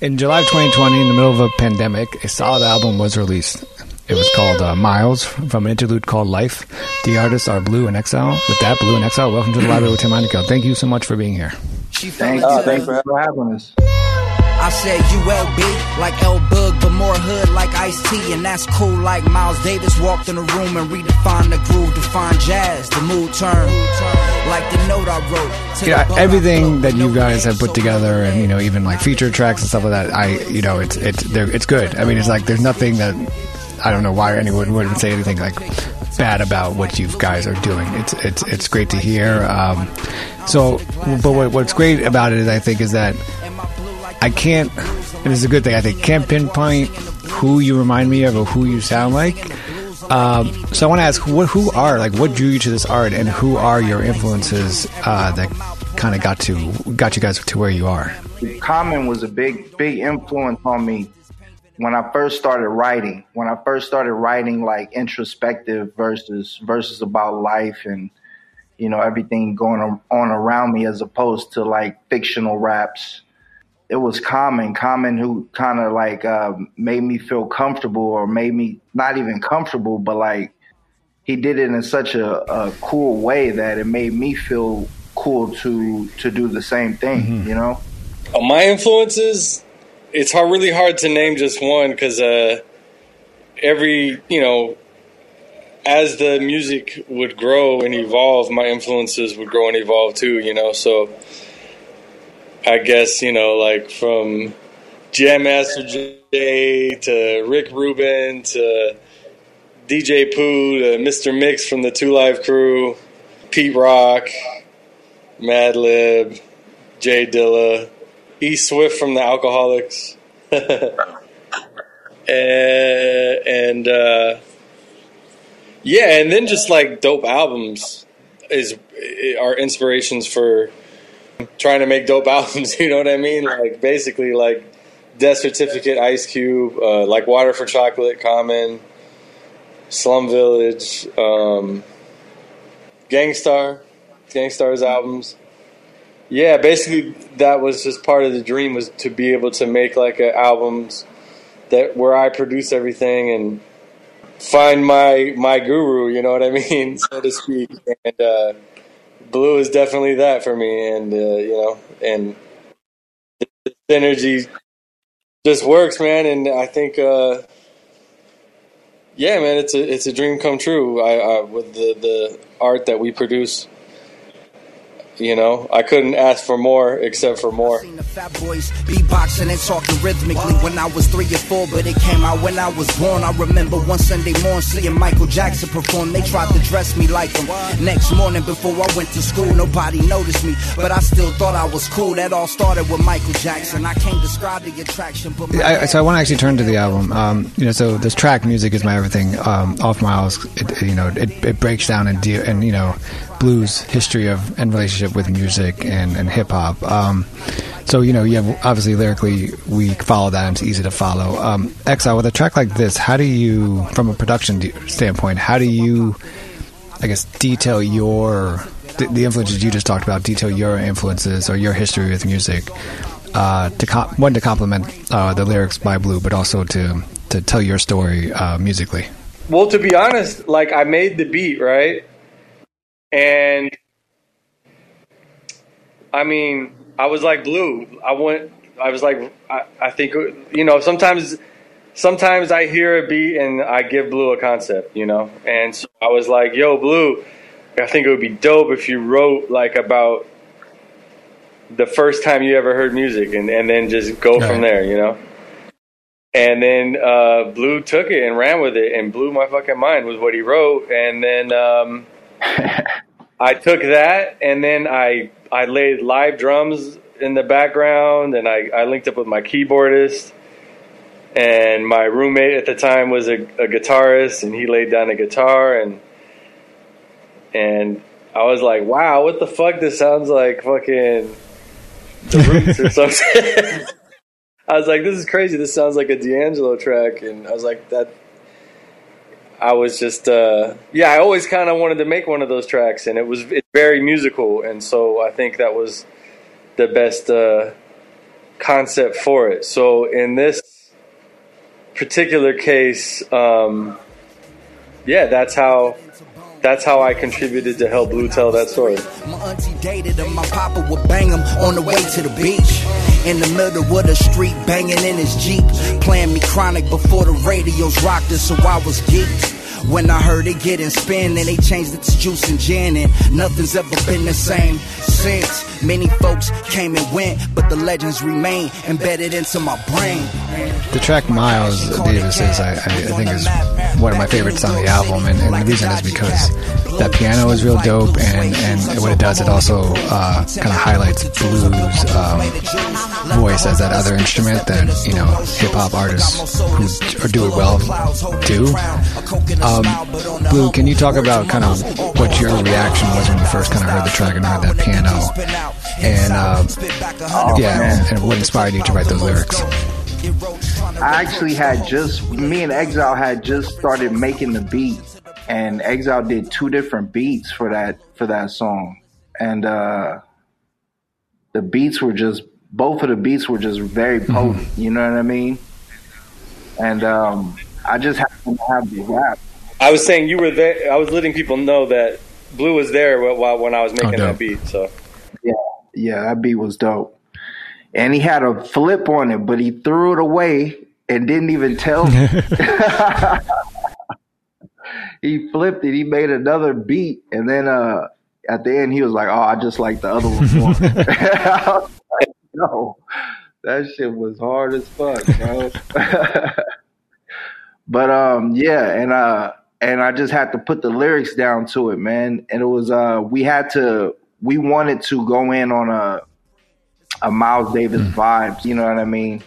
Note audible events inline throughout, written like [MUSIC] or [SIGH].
In July of 2020, in the middle of a pandemic, a solid album was released. It was called uh, Miles from an interlude called Life. The artists are Blue and Exile. With that, Blue and Exile, welcome to the library with Tim Heineke. Thank you so much for being here. Thank you. Thanks for having us. I said ULB like L Bug, but more hood like Ice T, and that's cool. Like Miles Davis walked in the room and redefined the groove, defined jazz, the mood turn. Like the note I wrote. Yeah, everything that you guys have put together, and you know, even like feature tracks and stuff like that. I, you know, it's it's it's good. I mean, it's like there's nothing that I don't know why anyone would say anything like bad about what you guys are doing. It's it's it's great to hear. Um, so, but what, what's great about it, I think, is that I can't, and it's a good thing. I think can't pinpoint who you remind me of or who you sound like. Um, so I want to ask, what, who are like, what drew you to this art, and who are your influences uh, that kind of got to got you guys to where you are? Common was a big, big influence on me when I first started writing. When I first started writing like introspective verses, verses about life and you know everything going on around me, as opposed to like fictional raps. It was Common, Common who kind of like uh, made me feel comfortable, or made me not even comfortable, but like he did it in such a, a cool way that it made me feel cool to to do the same thing. You know. Uh, my influences, it's hard, really hard to name just one because uh, every you know, as the music would grow and evolve, my influences would grow and evolve too. You know, so I guess you know, like from Jam Master Jay to Rick Rubin to DJ Pooh to Mr. Mixx from the Two Live Crew, Pete Rock, Madlib, J Dilla. E Swift from the Alkaholiks, and, [LAUGHS] and uh, yeah, and then just like dope albums is are inspirations for trying to make dope [LAUGHS] albums. You know what I mean? Like basically like Death Certificate, Ice Cube, uh, like Water for Chocolate, Common, Slum Village, um, Gang Starr, Gangstar's albums yeah basically that was just part of the dream was to be able to make like a albums that where i produce everything and find my my guru you know what i mean [LAUGHS] so to speak and uh blue is definitely that for me and uh you know and the synergy just works man and i think uh yeah man it's a it's a dream come true. I, I with the the art that we produce you know, I couldn't ask for more except for more. Seen the fat boys beatboxing and talking rhythmically when I was three or four, but it came out when I was born. I remember one Sunday morning seeing Michael Jackson perform. They tried to dress me like him. Next morning before I went to school, nobody noticed me, but I still thought I was cool. That all started with Michael Jackson. I can't describe the attraction, but my I, so I want to actually turn to the album. Um, you know, so this track music is my everything. Um, Off Miles, it, you know, it, it breaks down and de- and you know, blues history of and relationship with music and and hip hop. Um, so you know, you have obviously lyrically we follow that and it's easy to follow. Um, Exile with a track like this, how do you, from a production standpoint, how do you, I guess, detail your the, the influences you just talked about, detail your influences or your history with music uh, to one to complement uh, the lyrics by Blue, but also to to tell your story uh, musically. Well, to be honest, like I made the beat, right? And I mean, I was like Blue. I went. I was like, I, I think you know. Sometimes, sometimes I hear a beat and I give Blue a concept, you know. And so I was like, Yo, Blue, I think it would be dope if you wrote like about the first time you ever heard music, and and then just go right. from there, you know. And then uh, Blue took it and ran with it and blew my fucking mind with what he wrote. And then um, [LAUGHS] I took that and then I I laid live drums in the background and I, I linked up with my keyboardist. And my roommate at the time was a, a guitarist and he laid down a guitar and and I was like, wow, what the fuck? This sounds like fucking the roots or something. [LAUGHS] I was like, this is crazy. This sounds like a D'Angelo track. And I was like, that. I was just, uh, yeah, I always kind of wanted to make one of those tracks, and it was it's very musical, and so I think that was the best uh, concept for it. So in this particular case, um, yeah, that's how that's how I contributed to help Blue tell that story. My auntie dated him, my papa would bang him on the way to the beach. In the middle of the street, banging in his Jeep. Playing me chronic before the radios rocked us, so I was geeked. When I heard it getting spin and they changed it to juice and gin and nothing's ever been the same since. Many folks came and went, but the legends remain embedded into my brain. The track Miles Davis is, I, I think, is one of my favorites on the album, and, and the reason is because that piano is real dope, and, and what it does, it also uh, kind of highlights blues um, voice as that other instrument that you know hip hop artists who do it well do. Um, Blue, can you talk about kind of what your reaction was when you first kind of heard the track and heard that piano, and uh, oh, yeah, and, and what inspired you to write those lyrics? I actually had just me and Exile had just started making the beat and Exile did two different beats for that for that song, and uh, the beats were just both of the beats were just very mm-hmm. potent. Mm-hmm. You know what I mean? And um, I just happened to have the rap. I was saying you were there. I was letting people know that Blue was there while when I was making oh, that beat. So yeah, yeah, that beat was dope. And he had a flip on it, but he threw it away and didn't even tell me. [LAUGHS] he flipped it. He made another beat, and then uh, at the end he was like, "Oh, I just like the other one like, [LAUGHS] no, that shit was hard as fuck, bro. [LAUGHS] but um, yeah, and uh, and I just had to put the lyrics down to it, man. And it was uh, we had to, we wanted to go in on a a Miles Davis mm. vibes. You know what I mean?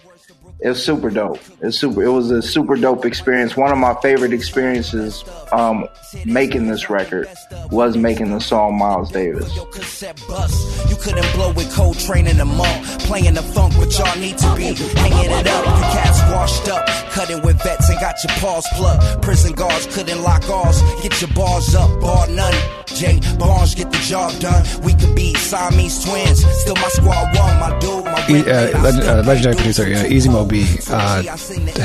It was super dope. It's super. It was a super dope experience. One of my favorite experiences um, making this record was making the song Miles Davis. You couldn't blow with Coltrane in the mall, playing the funk, but y'all need to be hanging it up. The cats washed up, cutting with vets and got your paws plugged. Prison guards couldn't lock ours. Get your balls up, bar none. Jay Barnes get the job done. We could be Siamese twins. Still my squad one, my dude, my e- uh, leg- uh, legendary producer, you know, Easy Mo Bee. Uh,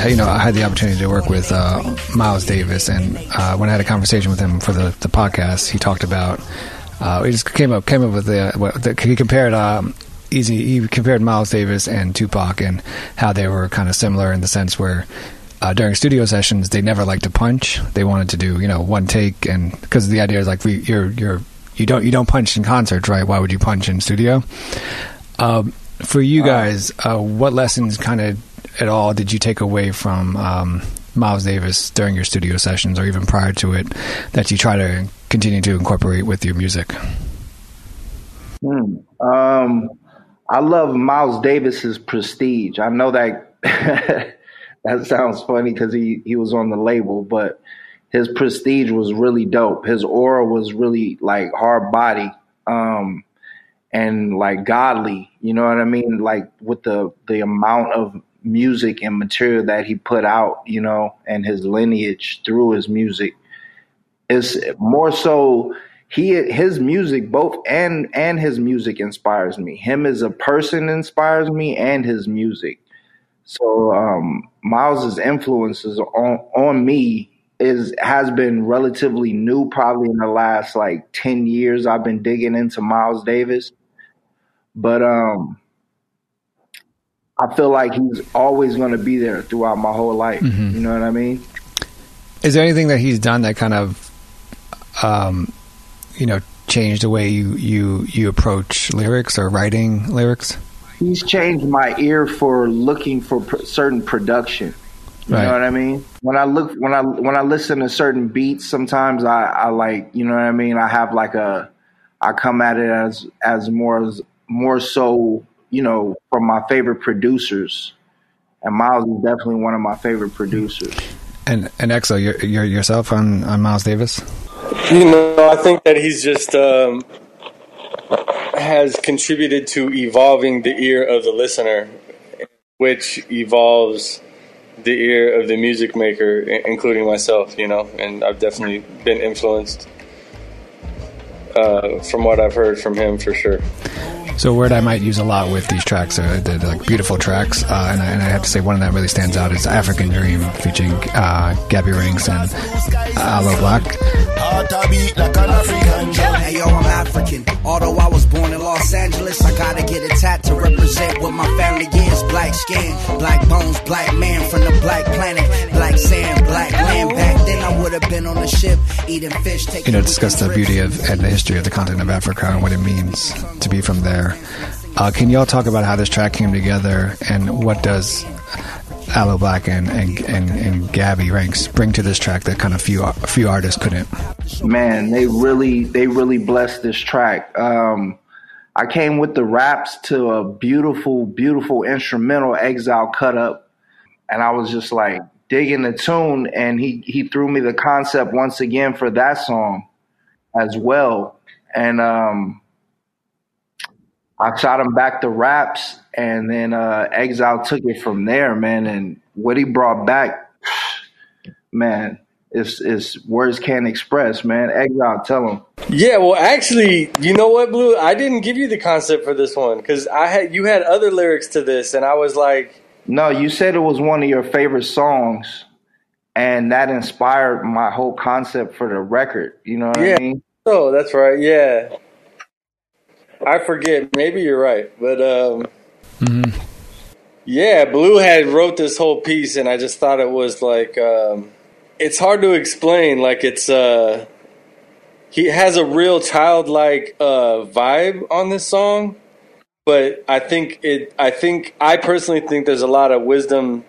you know, I had the opportunity to work with uh, Miles Davis, and uh, when I had a conversation with him for the, the podcast, he talked about. Uh, he just came up came up with the, the he compared um, easy he compared Miles Davis and Tupac and how they were kind of similar in the sense where uh, during studio sessions, they never liked to punch. They wanted to do, you know, one take, and because the idea is like we, you're you're you don't you don't punch in concerts, right? Why would you punch in studio? Um, for you guys, uh, what lessons kind of at all did you take away from um, Miles Davis during your studio sessions, or even prior to it, that you try to continue to incorporate with your music? Hmm. Um, I love Miles Davis's prestige. I know that [LAUGHS] that sounds funny because he he was on the label, but his prestige was really dope. His aura was really like hard body, um, and like godly. You know what I mean? Like with the the amount of music and material that he put out, you know, and his lineage through his music is more so he his music both and and his music inspires me. Him as a person inspires me and his music. So um, Miles's influences on on me is has been relatively new. Probably in the last like ten years, I've been digging into Miles Davis. but um, I feel like he's always going to be there throughout my whole life. You know what I mean? Is there anything that he's done that kind of, um, you know, changed the way you you you approach lyrics or writing lyrics? He's changed my ear for looking for pr- certain production. You Right. know what I mean? When I look, when I when I listen to certain beats, sometimes I, I like, you know what I mean. I have like a, I come at it as as more as more so, you know, from my favorite producers, and Miles is definitely one of my favorite producers. And and Exo, you're, you're yourself on on Miles Davis. You know, I think that he's just um, has contributed to evolving the ear of the listener, which evolves the ear of the music maker, including myself. You know, and I've definitely been influenced uh, from what I've heard from him for sure. So a word I might use a lot with these tracks are the, the, like beautiful tracks, uh, and, I, and I have to say one that really stands out is African Dream featuring uh, Gabby Rings and Aloe Blacc. Hey yo, I'm African. Although I was born in Los Angeles, I gotta get a tat to represent what my family is. Black skin, black bones, black man from the black planet, black sand, black land. Back then I would have been on a ship eating fish. Taking You know, discuss the beauty of and the history of the continent of Africa and what it means to be from there. Uh, can y'all talk about how this track came together and what does Aloe Blacc and, and, and, and Gabby Ranks bring to this track that kind of few few artists couldn't? man, they really they really blessed this track. Um, I came with the raps to a beautiful, beautiful instrumental exile cut up, and I was just like digging the tune, and he he threw me the concept once again for that song as well, and um, I shot him back the raps, and then uh, Exile took it from there, man, and what he brought back, [SIGHS] man. Is, is words can't express, man. Exile, tell him. Yeah, well, actually, you know what, Blue? I didn't give you the concept for this one because I had you had other lyrics to this, and I was like, No, you said it was one of your favorite songs, and that inspired my whole concept for the record. You know what Yeah. I mean? "Oh, that's right, yeah." I forget. Maybe you're right, but um, yeah, Blue had wrote this whole piece, and I just thought it was like um, it's hard to explain. Like it's uh, he has a real childlike uh, vibe on this song, but I think it. I think I personally think there's a lot of wisdom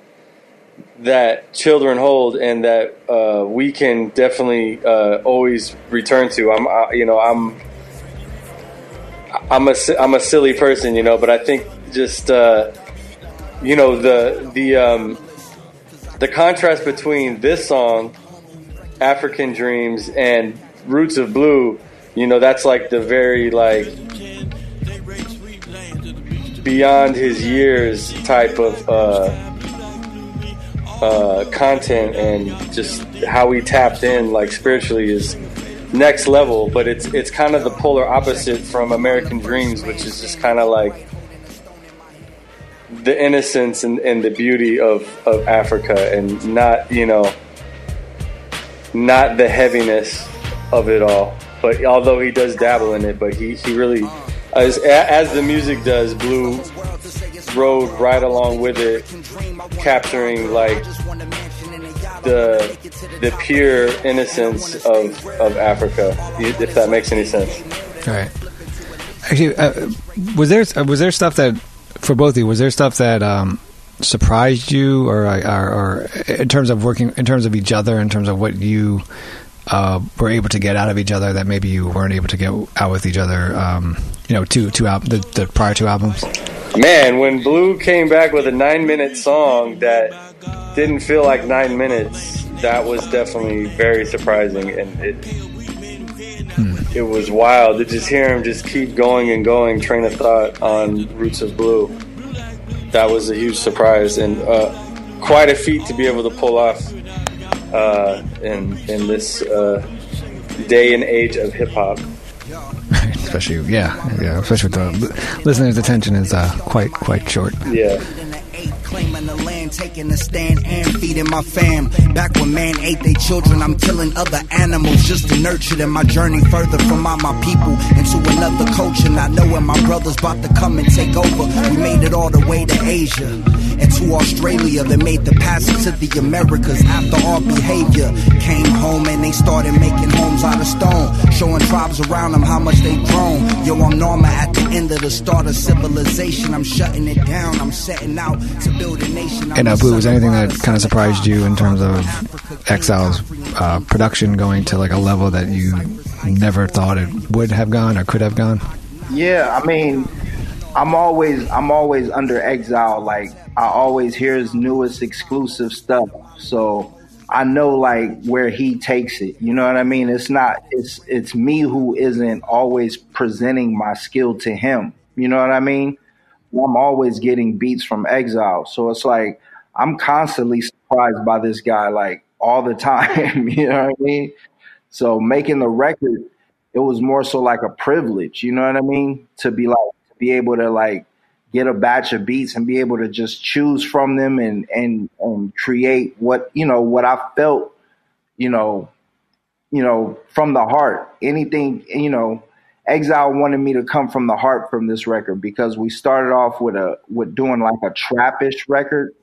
that children hold, and that uh, we can definitely uh, always return to. I'm, uh, you know, I'm. I'm a I'm a silly person, you know, but I think just uh, you know the the um, the contrast between this song, African Dreams, and Roots of Blue, you know, that's like the very like beyond his years type of uh, uh, content and just how he tapped in like spiritually is next level. But it's it's kind of the polar opposite from American Dreams, which is just kind of like the innocence and, and the beauty of, of Africa and not, you know, not the heaviness of it all. But although he does dabble in it, but he, he really, as, as the music does, Blue rode right along with it, capturing like the the pure innocence of, of Africa, if that makes any sense. All right. Actually, uh, was there was there stuff that for both of you was there stuff that um, surprised you, or, or or in terms of working in terms of each other, in terms of what you uh, were able to get out of each other that maybe you weren't able to get out with each other? Um, you know, two two al- the, the prior two albums. Man, when Blue came back with a nine minute song that didn't feel like nine minutes, that was definitely very surprising, and it it was wild to just hear him just keep going and going, train of thought on Roots of Blue. That was a huge surprise and uh, quite a feat to be able to pull off uh, in in this uh, day and age of hip hop. [LAUGHS] especially yeah, yeah, especially with the listener's attention is uh, quite quite short. Yeah. Taking a stand and feeding my fam. Back when man ate their children, I'm killing other animals just to nurture them. My journey further from all my people into another culture. Not knowing my brothers about to come and take over. We made it all the way to Asia and to Australia. They made the passage to the Americas after our behavior. Came home and they started making homes out of stone. Showing tribes around them how much they grown. Yo, I'm Norma at the end of the start of civilization. I'm shutting it down. I'm setting out to build a nation. And a Blue, was anything that kind of surprised you in terms of Exile's uh, production going to like a level that you never thought it would have gone or could have gone? Yeah, I mean, I'm always I'm always under exile. Like I always hear his newest exclusive stuff, so I know like where he takes it. You know what I mean? It's not it's it's me who isn't always presenting my skill to him. You know what I mean? I'm always getting beats from exile, so it's like I'm constantly surprised by this guy like all the [LAUGHS] time. you know what I mean? So making the record, it was more so like a privilege, you know what I mean? To be like to be able to like get a batch of beats and be able to just choose from them and and and create what you know what I felt, you know, you know from the heart. Anything you know, Exile wanted me to come from the heart from this record because we started off with a with doing like a trappish record,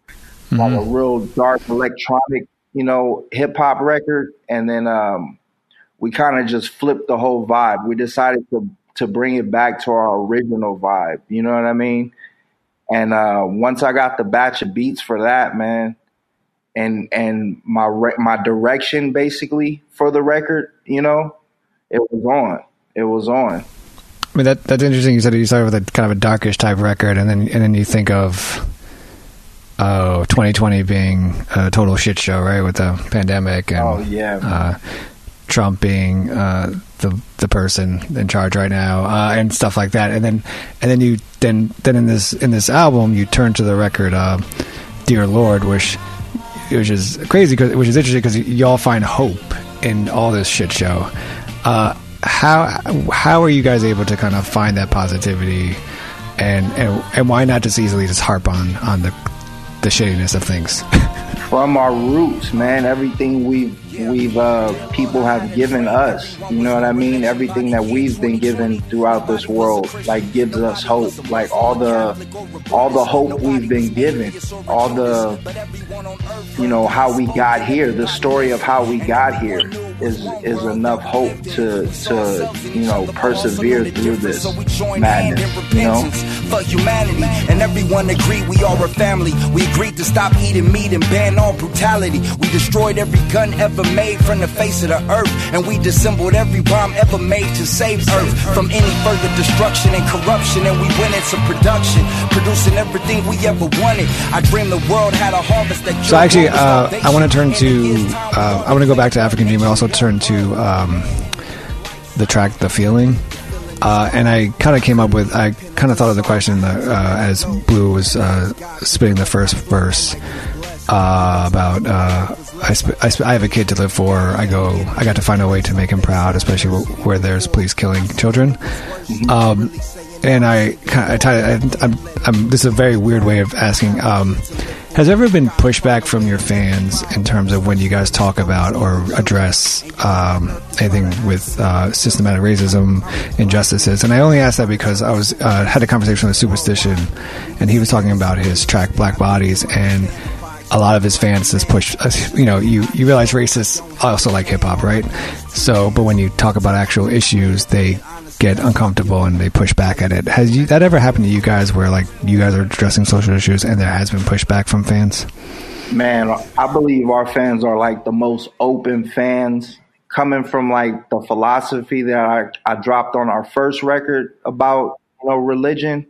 like a real dark electronic, you know, hip hop record, and then um we kind of just flipped the whole vibe. We decided to to bring it back to our original vibe. You know what I mean? And uh, once I got the batch of beats for that, man, and and my re- my direction basically for the record, you know, it was on. It was on. I mean, that that's interesting. You said you started with a kind of a darkish type record, and then and then you think of oh, 2020 being a total shit show, right, with the pandemic and Oh yeah, uh, Trump being uh, the the person in charge right now, uh, and stuff like that. And then and then you then then in this in this album you turn to the record, uh, "Dear Lord," which which is crazy, cause, which is interesting because y'all find hope in all this shit show. Uh, how how are you guys able to kind of find that positivity, and and and why not just easily just harp on on the the shittiness of things? from our roots, man. Everything we've we've uh, people have given us. You know what I mean? Everything that we've been given throughout this world, like gives us hope. Like all the all the hope we've been given, all the you know how we got here. The story of how we got here is is enough hope to to you know persevere through this madness. You know. for humanity, and everyone agreed we are a family. We agreed to stop eating meat and ban all brutality. We destroyed every gun ever made from the face of the earth, and we disassembled every bomb ever made to save Earth from any further destruction and corruption. And we went into production, producing everything we ever wanted. I dreamed the world had a harvest that. So actually, uh, I want to turn to uh, I want to go back to African Dream, but also turn to um, the track "The Feeling." Uh, and I kind of came up with I kind of thought of the question that, uh, as Blue was uh, spitting the first verse uh, about uh, I, sp- I, sp- I have a kid to live for. I go I got to find a way to make him proud, especially wh- where there's police killing children. Um, and I, I, I I'm, I'm, this is a very weird way of asking. Um, has there ever been pushback from your fans in terms of when you guys talk about or address um, anything with uh, systematic racism, injustices? And I only ask that because I was uh, had a conversation with Superstition, and he was talking about his track Black Bodies, and a lot of his fans just push. uh, You know, you you realize racists also like hip hop, right? So, but when you talk about actual issues, they get uncomfortable and they push back at it. Has you, that ever happened to you guys where like you guys are addressing social issues and there has been pushback from fans? Man, I believe our fans are like the most open fans coming from like the philosophy that I, I dropped on our first record about, you know, religion.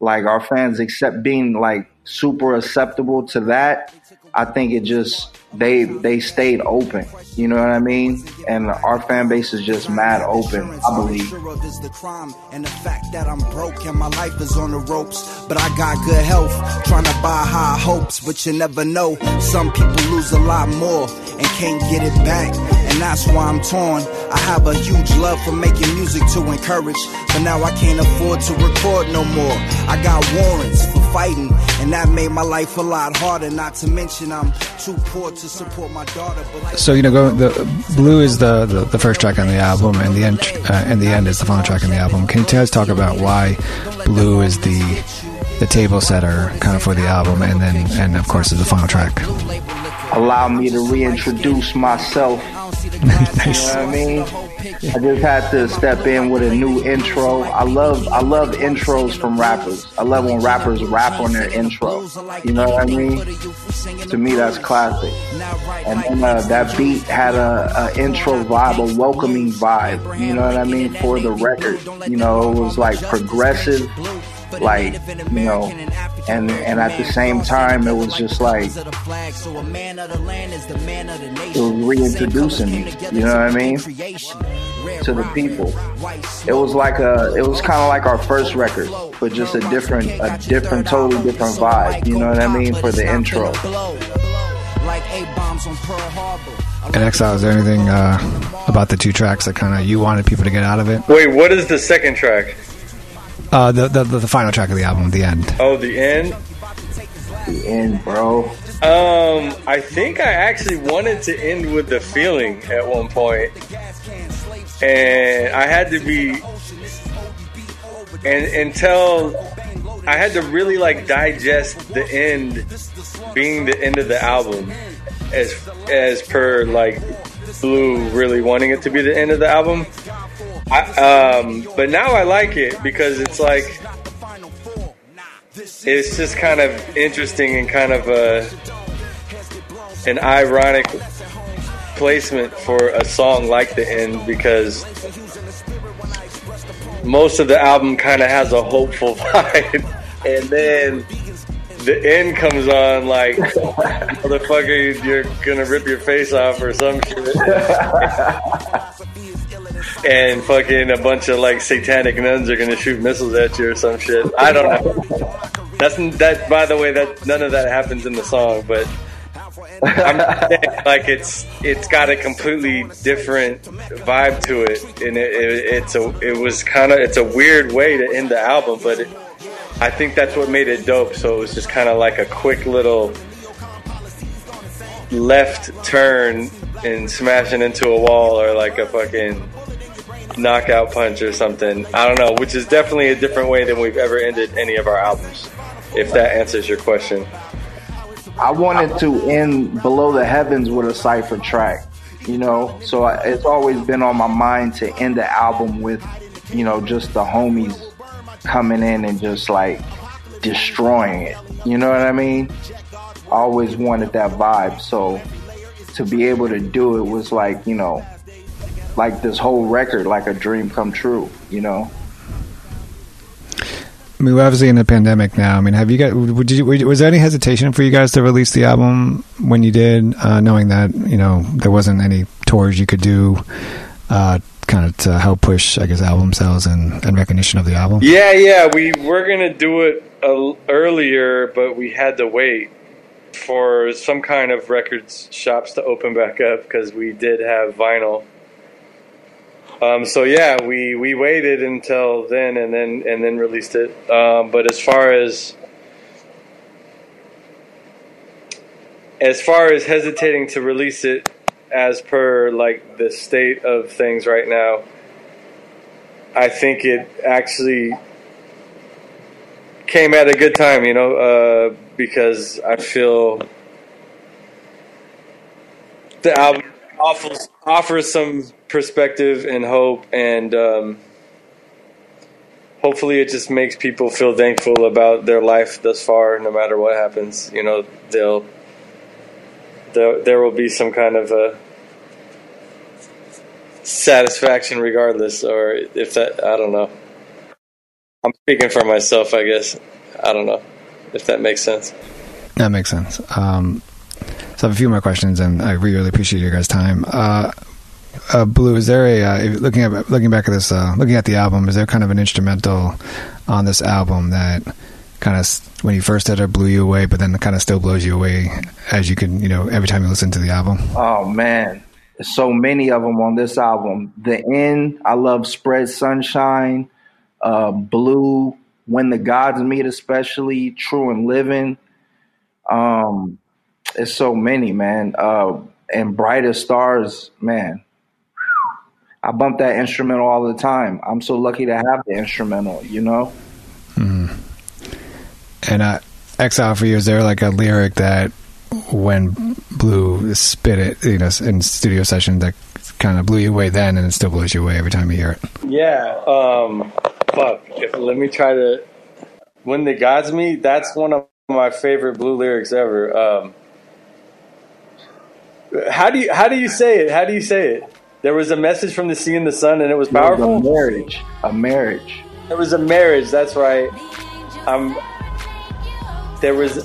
Like our fans accept being like super acceptable to that. I think it just they they stayed open. You know what I mean? And our fan base is just mad open, I believe. is the crime and the fact that I'm broke and my life is on the ropes. But I got good health, trying to buy high hopes, but you never know. Some people lose a lot more and can't get it back. And that's why I'm torn. I have a huge love for making music to encourage, but now I can't afford to record no more. I got warrants fighting, and that made my life a lot harder. Not to mention I'm too poor to support my daughter. So you know, go the blue is the, the, the first track on the album, and the end uh, and the end is the final track on the album. Can you guys talk about why blue is the the table setter kind of for the album, and then and of course is the final track. Allow me to reintroduce myself. [LAUGHS] nice. You know what I mean? I just had to step in with a new intro. I love I love intros from rappers. I love when rappers rap on their intro. You know what I mean? To me, that's classic. And then uh, that beat had a, a intro vibe, a welcoming vibe. You know what I mean for the record. You know, it was like progressive, like you know, and and at the same time, it was just like it was reintroducing me. You know what I mean? To the people. It was like a, it was kind of like our first record, but just a different, a different, totally different vibe. You know what I mean for the intro. And Exile, is there anything uh, about the two tracks that kind of you wanted people to get out of it? Wait, what is the second track? Uh, the, the the final track of the album, the end. Oh, the end. The end, bro. Um, I think I actually wanted to end with the feeling at one point, and I had to be, and until I had to really like digest the end being the end of the album, as as per like Blue really wanting it to be the end of the album. I, um, but now I like it because it's like it's just kind of interesting and kind of a an ironic placement for a song like the end because most of the album kind of has a hopeful [LAUGHS] vibe. And then the end comes on like [LAUGHS] motherfucker you're gonna rip your face off or some shit [LAUGHS] and fucking a bunch of like satanic nuns are gonna shoot missiles at you or some shit. I don't know. That's that. By the way, that none of that happens in the song, but I'm saying, like it's it's got a completely different vibe to it, and it, it, it's a it was kind of it's a weird way to end the album, but it, I think that's what made it dope. So it was just kind of like a quick little left turn and smashing into a wall or like a fucking knockout punch or something. I don't know, which is definitely a different way than we've ever ended any of our albums. If that answers your question. I wanted to end Below the Heavens with a cipher track, you know. So it's always been on my mind to end the album with, you know, just the homies coming in and just like destroying it. You know what I mean? Always wanted that vibe. So to be able to do it was like, you know, like this whole record, like a dream come true, you know? I mean, we're obviously in a pandemic now. I mean, have you got? Would you, was there any hesitation for you guys to release the album when you did, uh, knowing that you know there wasn't any tours you could do, uh, kind of to help push, I guess, album sales and, and recognition of the album? Yeah, yeah, we were gonna do it a, earlier, but we had to wait for some kind of records shops to open back up because we did have vinyl. Um, so yeah, we, we waited until then and then and then released it. Um, but as far as as far as hesitating to release it, as per like the state of things right now, I think it actually came at a good time. You know, uh, because I feel the album offers offers some perspective and hope, and um, hopefully, it just makes people feel thankful about their life thus far. No matter what happens, you know, they'll there there will be some kind of a satisfaction, regardless, or if that I don't know. I'm speaking for myself, I guess. I don't know if that makes sense. That makes sense. Um, so I have a few more questions, and I really, really appreciate your guys' time. Uh, uh, Blue, is there a uh, looking at looking back at this, uh, looking at the album? Is there kind of an instrumental on this album that kind of when you first did it blew you away, but then kind of still blows you away as you can, you know, every time you listen to the album? Oh man, so many of them on this album. The end, I love Spread Sunshine, uh, Blue, When the Gods Meet, especially True and Living. Um, it's so many, man. Uh, and Brightest Stars, man. I bump that instrumental all the time. I'm so lucky to have the instrumental, you know? And uh, Exile for you, is there like a lyric that when Blue spit it, you know, in studio session that kind of blew you away then and it still blows you away every time you hear it? Yeah. Um, fuck. If, let me try to. When the gods meet, that's one of my favorite blue lyrics ever. Um, how do you how do you say it? How do you say it? There was a message from the sea and the sun, and it was It was powerful. a marriage. A marriage. There was a marriage. That's right. Um, there was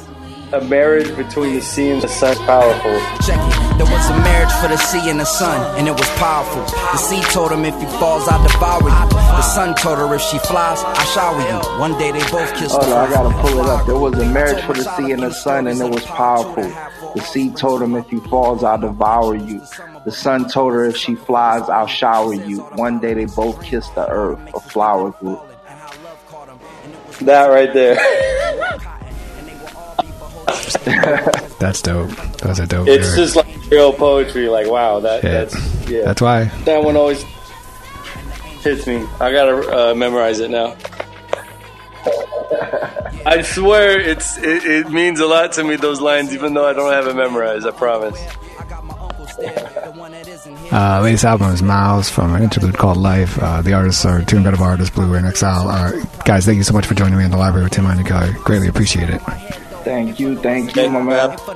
a marriage between the sea and the sun. Powerful. Check it. There was a marriage for the sea and the sun, and it was powerful. The sea told him if he falls, I'll devour you. The sun told her if she flies, I shower you. One day they both kissed. Oh no, I gotta pull it up. There was a marriage for the sea and the sun, and it was powerful. The sea told him if he falls, I'll devour you. The sun told her, if she flies, I'll shower you. One day they both kissed the earth. A flower grew. That right there. [LAUGHS] [LAUGHS] That's dope. Those a dope. it's lyrics. just like real poetry. Like wow, that Yeah. that's yeah. That's why. that one always hits me. I gotta uh, memorize it now. I swear, it's it, it means a lot to me. Those lines, even though I don't have it memorized. I promise. Uh, latest album is Miles from an interlude called Life. Uh, the artists are two incredible artists, Blue and Exile. Uh, guys, thank you so much for joining me in the library with Tim and Kelly. Greatly appreciate it. Thank you, thank you, my man. It's for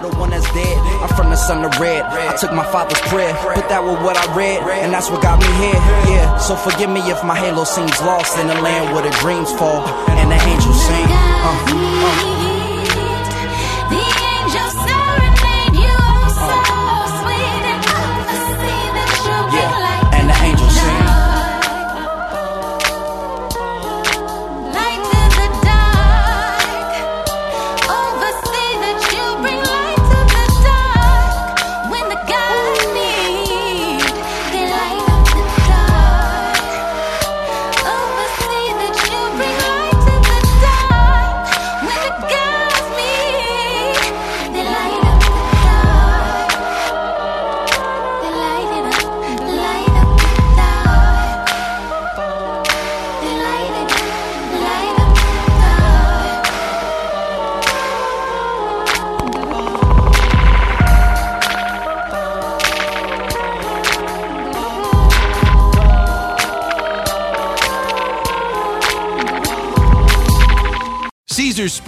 the one that's dead. I'm from the sun to red. I took my father's prayer, put that with what I read, and that's what got me here. Yeah, so forgive me if my halo seems lost in the land where the dreams fall and the angels sing. Uh, uh.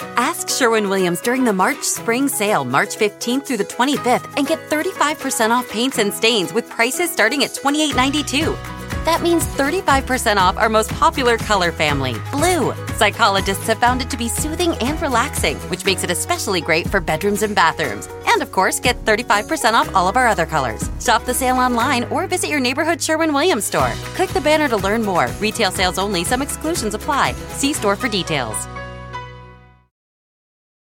Ask Sherwin Williams during the March Spring Sale, March 15th through the 25th, and get 35% off paints and stains with prices starting at $28.92. That means 35% off our most popular color family, blue. Psychologists have found it to be soothing and relaxing, which makes it especially great for bedrooms and bathrooms. And of course, get 35% off all of our other colors. Shop the sale online or visit your neighborhood Sherwin Williams store. Click the banner to learn more. Retail sales only, some exclusions apply. See store for details.